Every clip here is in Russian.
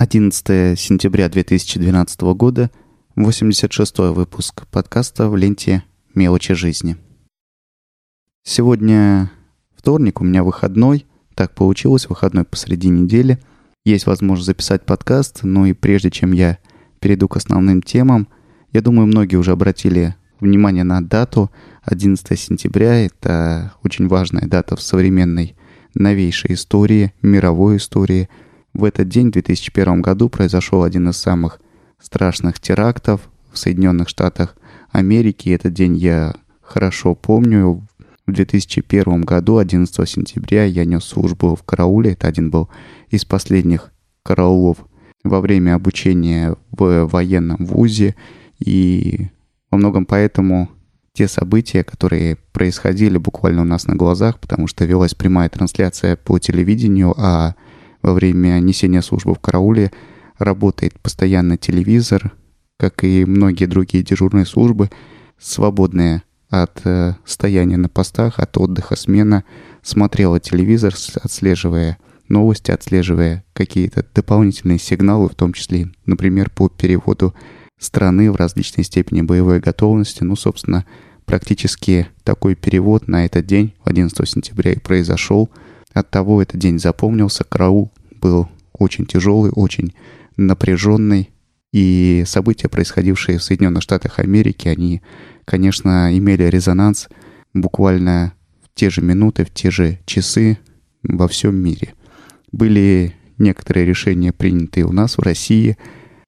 11 сентября 2012 года, 86 выпуск подкаста в ленте «Мелочи жизни». Сегодня вторник, у меня выходной, так получилось, выходной посреди недели. Есть возможность записать подкаст, но и прежде чем я перейду к основным темам, я думаю, многие уже обратили внимание на дату 11 сентября. Это очень важная дата в современной новейшей истории, мировой истории – в этот день, в 2001 году, произошел один из самых страшных терактов в Соединенных Штатах Америки. Этот день я хорошо помню. В 2001 году, 11 сентября, я нес службу в карауле. Это один был из последних караулов во время обучения в военном вузе. И во многом поэтому те события, которые происходили буквально у нас на глазах, потому что велась прямая трансляция по телевидению, а во время несения службы в карауле работает постоянно телевизор, как и многие другие дежурные службы, свободные от э, стояния на постах, от отдыха смена, смотрела телевизор, отслеживая новости, отслеживая какие-то дополнительные сигналы, в том числе, например, по переводу страны в различной степени боевой готовности. Ну, собственно, практически такой перевод на этот день, 11 сентября, и произошел – от того этот день запомнился. Караул был очень тяжелый, очень напряженный. И события, происходившие в Соединенных Штатах Америки, они, конечно, имели резонанс буквально в те же минуты, в те же часы во всем мире. Были некоторые решения, принятые у нас в России,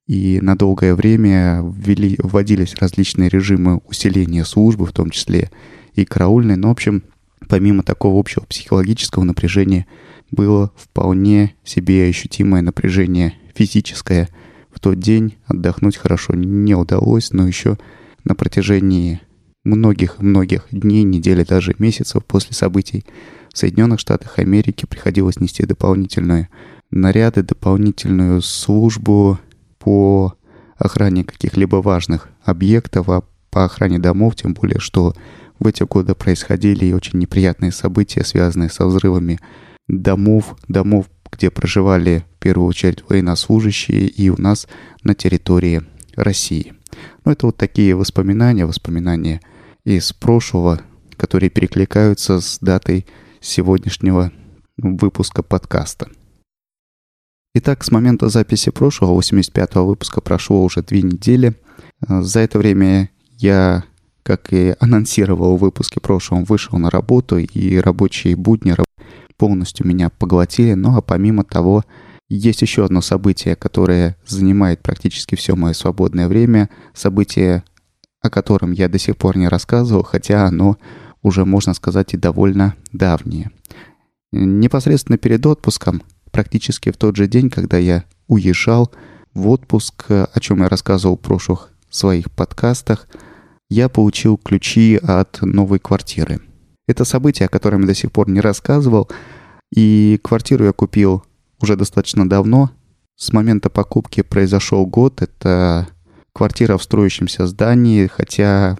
и на долгое время ввели, вводились различные режимы усиления службы, в том числе и караульной. Но, в общем, помимо такого общего психологического напряжения, было вполне себе ощутимое напряжение физическое. В тот день отдохнуть хорошо не удалось, но еще на протяжении многих-многих дней, недели, даже месяцев после событий в Соединенных Штатах Америки приходилось нести дополнительные наряды, дополнительную службу по охране каких-либо важных объектов, а по охране домов, тем более, что в эти годы происходили и очень неприятные события, связанные со взрывами домов, домов, где проживали в первую очередь военнослужащие и у нас на территории России. Ну, это вот такие воспоминания, воспоминания из прошлого, которые перекликаются с датой сегодняшнего выпуска подкаста. Итак, с момента записи прошлого, 85-го выпуска, прошло уже две недели. За это время я как и анонсировал в выпуске прошлом, вышел на работу, и рабочие будни полностью меня поглотили. Ну а помимо того, есть еще одно событие, которое занимает практически все мое свободное время. Событие, о котором я до сих пор не рассказывал, хотя оно уже, можно сказать, и довольно давнее. Непосредственно перед отпуском, практически в тот же день, когда я уезжал в отпуск, о чем я рассказывал в прошлых своих подкастах – я получил ключи от новой квартиры. Это событие, о котором я до сих пор не рассказывал. И квартиру я купил уже достаточно давно. С момента покупки произошел год. Это квартира в строящемся здании, хотя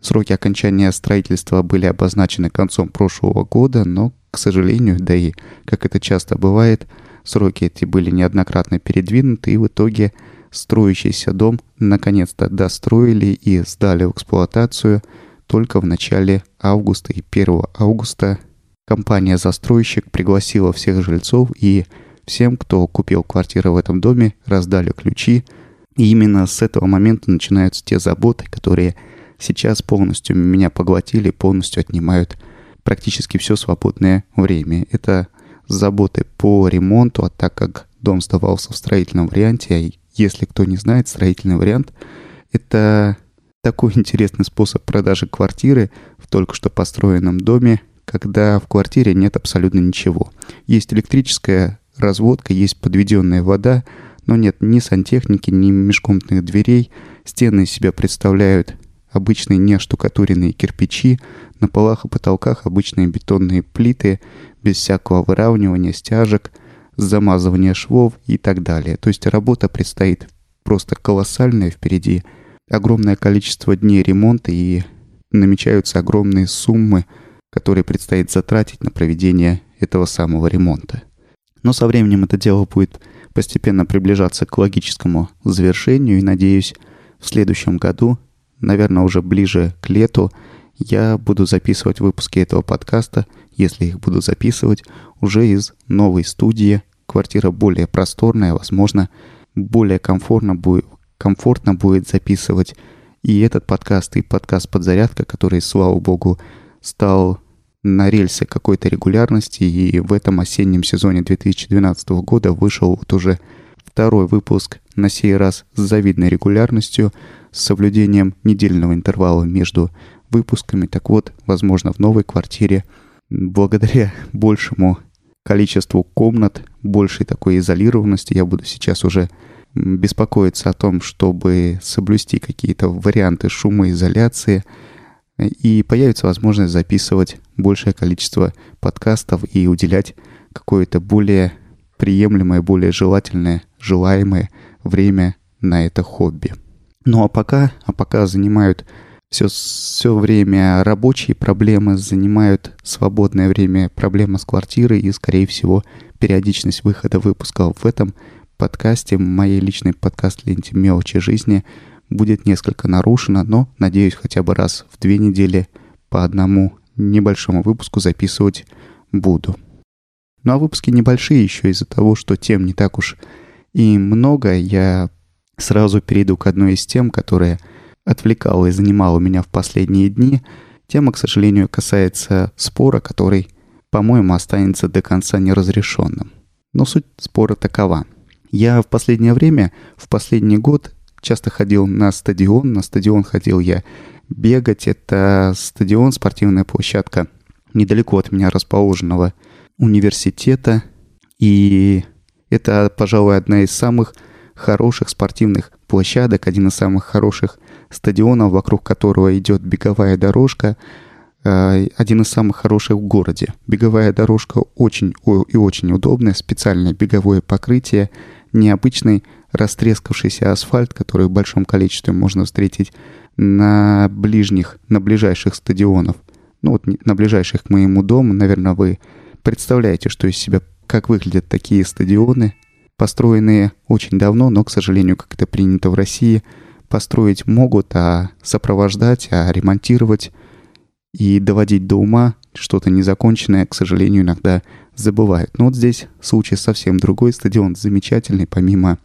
сроки окончания строительства были обозначены концом прошлого года, но, к сожалению, да и как это часто бывает, сроки эти были неоднократно передвинуты, и в итоге строящийся дом наконец-то достроили и сдали в эксплуатацию только в начале августа и 1 августа компания-застройщик пригласила всех жильцов и всем, кто купил квартиру в этом доме, раздали ключи. И именно с этого момента начинаются те заботы, которые сейчас полностью меня поглотили, полностью отнимают практически все свободное время. Это заботы по ремонту, а так как дом сдавался в строительном варианте, а если кто не знает, строительный вариант – это такой интересный способ продажи квартиры в только что построенном доме, когда в квартире нет абсолютно ничего. Есть электрическая разводка, есть подведенная вода, но нет ни сантехники, ни межкомнатных дверей. Стены из себя представляют обычные нештукатуренные кирпичи, на полах и потолках обычные бетонные плиты, без всякого выравнивания стяжек – замазывание швов и так далее. То есть работа предстоит просто колоссальная впереди. Огромное количество дней ремонта и намечаются огромные суммы, которые предстоит затратить на проведение этого самого ремонта. Но со временем это дело будет постепенно приближаться к логическому завершению и надеюсь, в следующем году, наверное, уже ближе к лету, я буду записывать выпуски этого подкаста, если их буду записывать, уже из новой студии. Квартира более просторная, возможно, более комфортно будет, комфортно будет записывать и этот подкаст, и подкаст «Подзарядка», который, слава богу, стал на рельсы какой-то регулярности, и в этом осеннем сезоне 2012 года вышел вот уже второй выпуск, на сей раз с завидной регулярностью, с соблюдением недельного интервала между выпусками. Так вот, возможно, в новой квартире, благодаря большему количеству комнат, большей такой изолированности, я буду сейчас уже беспокоиться о том, чтобы соблюсти какие-то варианты шумоизоляции, и появится возможность записывать большее количество подкастов и уделять какое-то более приемлемое, более желательное, желаемое время на это хобби. Ну а пока, а пока занимают все, все время рабочие проблемы, занимают свободное время проблема с квартирой и, скорее всего, периодичность выхода выпусков в этом подкасте, моей личной подкаст-ленте «Мелочи жизни» будет несколько нарушена, но, надеюсь, хотя бы раз в две недели по одному небольшому выпуску записывать буду. Ну а выпуски небольшие еще из-за того, что тем не так уж и много, я сразу перейду к одной из тем, которая отвлекала и занимала меня в последние дни. Тема, к сожалению, касается спора, который, по-моему, останется до конца неразрешенным. Но суть спора такова. Я в последнее время, в последний год часто ходил на стадион. На стадион ходил я бегать. Это стадион, спортивная площадка недалеко от меня расположенного университета. И это, пожалуй, одна из самых хороших спортивных площадок, один из самых хороших стадионов, вокруг которого идет беговая дорожка, э, один из самых хороших в городе. Беговая дорожка очень и очень удобная, специальное беговое покрытие, необычный растрескавшийся асфальт, который в большом количестве можно встретить на ближних, на ближайших стадионов. Ну вот на ближайших к моему дому, наверное, вы представляете, что из себя, как выглядят такие стадионы, построенные очень давно, но, к сожалению, как это принято в России, построить могут, а сопровождать, а ремонтировать и доводить до ума что-то незаконченное, к сожалению, иногда забывают. Но вот здесь случай совсем другой. Стадион замечательный, помимо,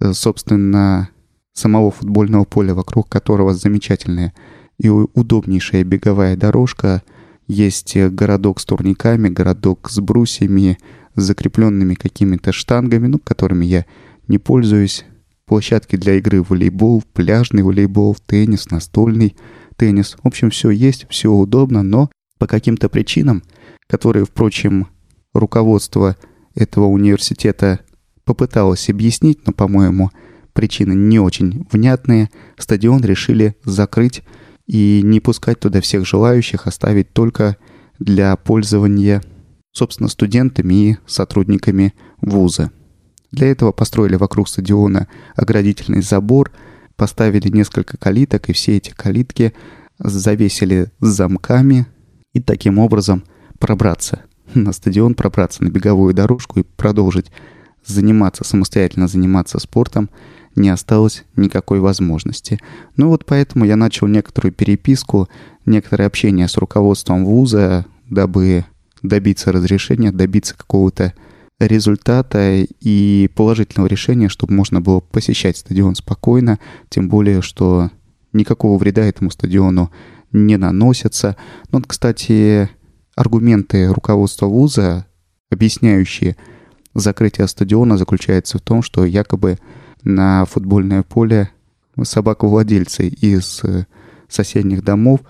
э, собственно, самого футбольного поля, вокруг которого замечательная и удобнейшая беговая дорожка. Есть э, городок с турниками, городок с брусьями, с закрепленными какими-то штангами, ну, которыми я не пользуюсь. Площадки для игры в волейбол, пляжный волейбол, теннис, настольный теннис. В общем, все есть, все удобно, но по каким-то причинам, которые, впрочем, руководство этого университета попыталось объяснить, но, по-моему, причины не очень внятные, стадион решили закрыть и не пускать туда всех желающих, оставить только для пользования, собственно, студентами и сотрудниками вуза. Для этого построили вокруг стадиона оградительный забор, поставили несколько калиток, и все эти калитки завесили замками, и таким образом пробраться на стадион, пробраться на беговую дорожку и продолжить заниматься, самостоятельно заниматься спортом не осталось никакой возможности. Ну вот поэтому я начал некоторую переписку, некоторое общение с руководством вуза, дабы добиться разрешения, добиться какого-то результата и положительного решения, чтобы можно было посещать стадион спокойно, тем более, что никакого вреда этому стадиону не наносятся. Ну, вот, кстати, аргументы руководства вуза, объясняющие закрытие стадиона, заключаются в том, что якобы на футбольное поле собак-владельцы из э, соседних домов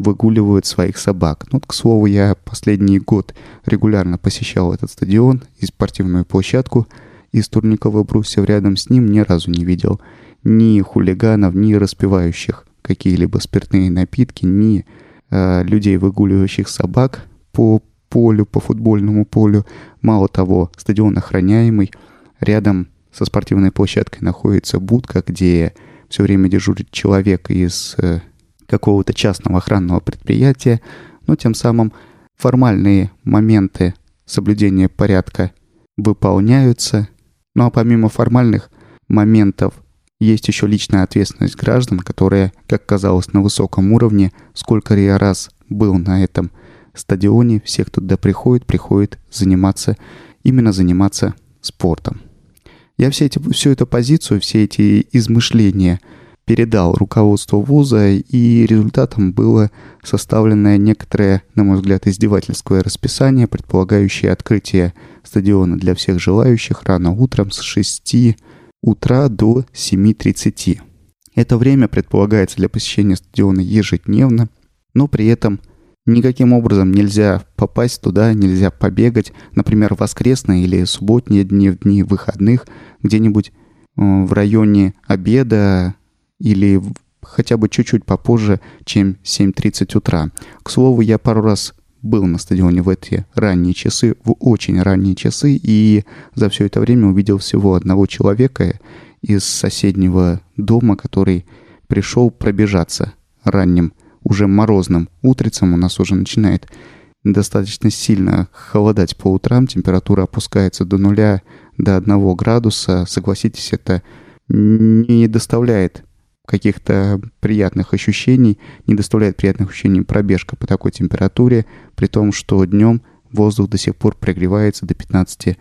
выгуливают своих собак. Ну, вот, к слову, я последний год регулярно посещал этот стадион и спортивную площадку из турникового брусьев рядом с ним ни разу не видел ни хулиганов, ни распивающих какие-либо спиртные напитки, ни э, людей, выгуливающих собак по полю, по футбольному полю. Мало того, стадион охраняемый. Рядом со спортивной площадкой находится будка, где все время дежурит человек из э, какого-то частного охранного предприятия, но тем самым формальные моменты соблюдения порядка выполняются, Ну а помимо формальных моментов, есть еще личная ответственность граждан, которая, как казалось, на высоком уровне. Сколько я раз был на этом стадионе, все, кто туда приходит, приходит заниматься, именно заниматься спортом. Я все эти, всю эту позицию, все эти измышления передал руководству вуза, и результатом было составленное некоторое, на мой взгляд, издевательское расписание, предполагающее открытие стадиона для всех желающих рано утром с 6 утра до 7.30. Это время предполагается для посещения стадиона ежедневно, но при этом никаким образом нельзя попасть туда, нельзя побегать, например, в воскресные или субботние дни, в дни выходных, где-нибудь э, в районе обеда или хотя бы чуть-чуть попозже, чем 7.30 утра. К слову, я пару раз был на стадионе в эти ранние часы, в очень ранние часы, и за все это время увидел всего одного человека из соседнего дома, который пришел пробежаться ранним, уже морозным утрицам. У нас уже начинает достаточно сильно холодать по утрам, температура опускается до нуля, до одного градуса. Согласитесь, это не доставляет каких-то приятных ощущений, не доставляет приятных ощущений пробежка по такой температуре, при том, что днем воздух до сих пор прогревается до 15-20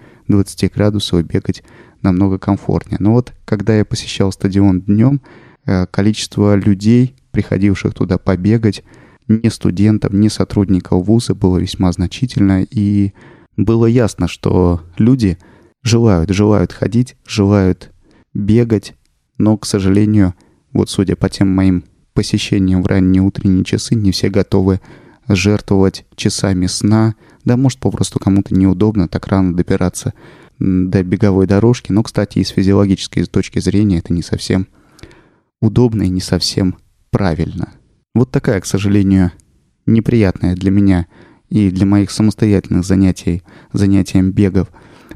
градусов и бегать намного комфортнее. Но вот когда я посещал стадион днем, э, количество людей, приходивших туда побегать, ни студентов, ни сотрудников вуза было весьма значительно, и было ясно, что люди желают, желают ходить, желают бегать, но, к сожалению, вот судя по тем моим посещениям в ранние утренние часы, не все готовы жертвовать часами сна. Да, может, попросту кому-то неудобно так рано добираться до беговой дорожки. Но, кстати, и с физиологической точки зрения это не совсем удобно и не совсем правильно. Вот такая, к сожалению, неприятная для меня и для моих самостоятельных занятий, занятием бегов,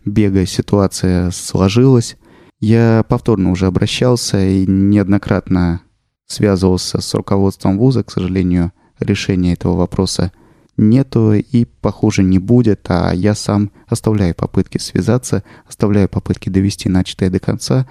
бега ситуация сложилась. Я повторно уже обращался и неоднократно связывался с руководством вуза. К сожалению, решения этого вопроса нету и, похоже, не будет, а я сам оставляю попытки связаться, оставляю попытки довести начатое до конца.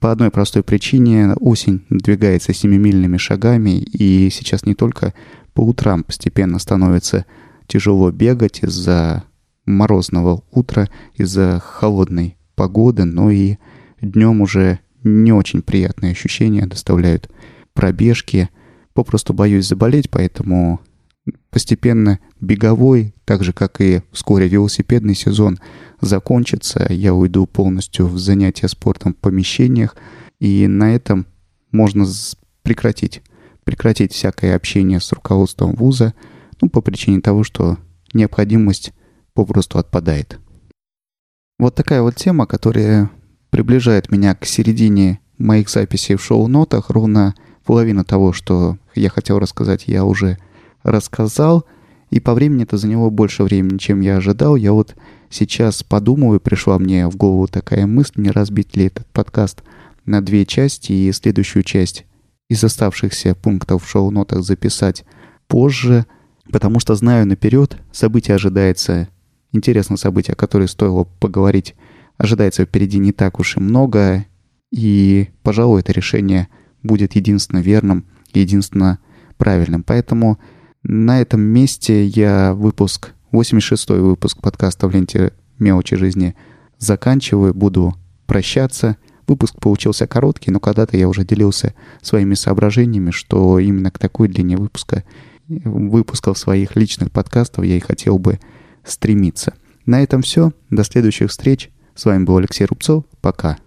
По одной простой причине осень двигается семимильными шагами, и сейчас не только по утрам постепенно становится тяжело бегать из-за морозного утра, из-за холодной погоды, но и Днем уже не очень приятные ощущения доставляют пробежки. Попросту боюсь заболеть, поэтому постепенно беговой, так же как и вскоре велосипедный сезон закончится. Я уйду полностью в занятия спортом в помещениях, и на этом можно прекратить. Прекратить всякое общение с руководством вуза, ну, по причине того, что необходимость попросту отпадает. Вот такая вот тема, которая приближает меня к середине моих записей в шоу-нотах. Ровно половина того, что я хотел рассказать, я уже рассказал. И по времени это заняло больше времени, чем я ожидал. Я вот сейчас подумываю, пришла мне в голову такая мысль, не разбить ли этот подкаст на две части и следующую часть из оставшихся пунктов в шоу-нотах записать позже, потому что знаю наперед, событие ожидается, интересное событие, о котором стоило поговорить ожидается впереди не так уж и много, и, пожалуй, это решение будет единственно верным единственно правильным. Поэтому на этом месте я выпуск, 86-й выпуск подкаста в ленте «Мелочи жизни» заканчиваю, буду прощаться. Выпуск получился короткий, но когда-то я уже делился своими соображениями, что именно к такой длине выпуска, выпусков своих личных подкастов я и хотел бы стремиться. На этом все. До следующих встреч. С вами был Алексей Рубцов. Пока.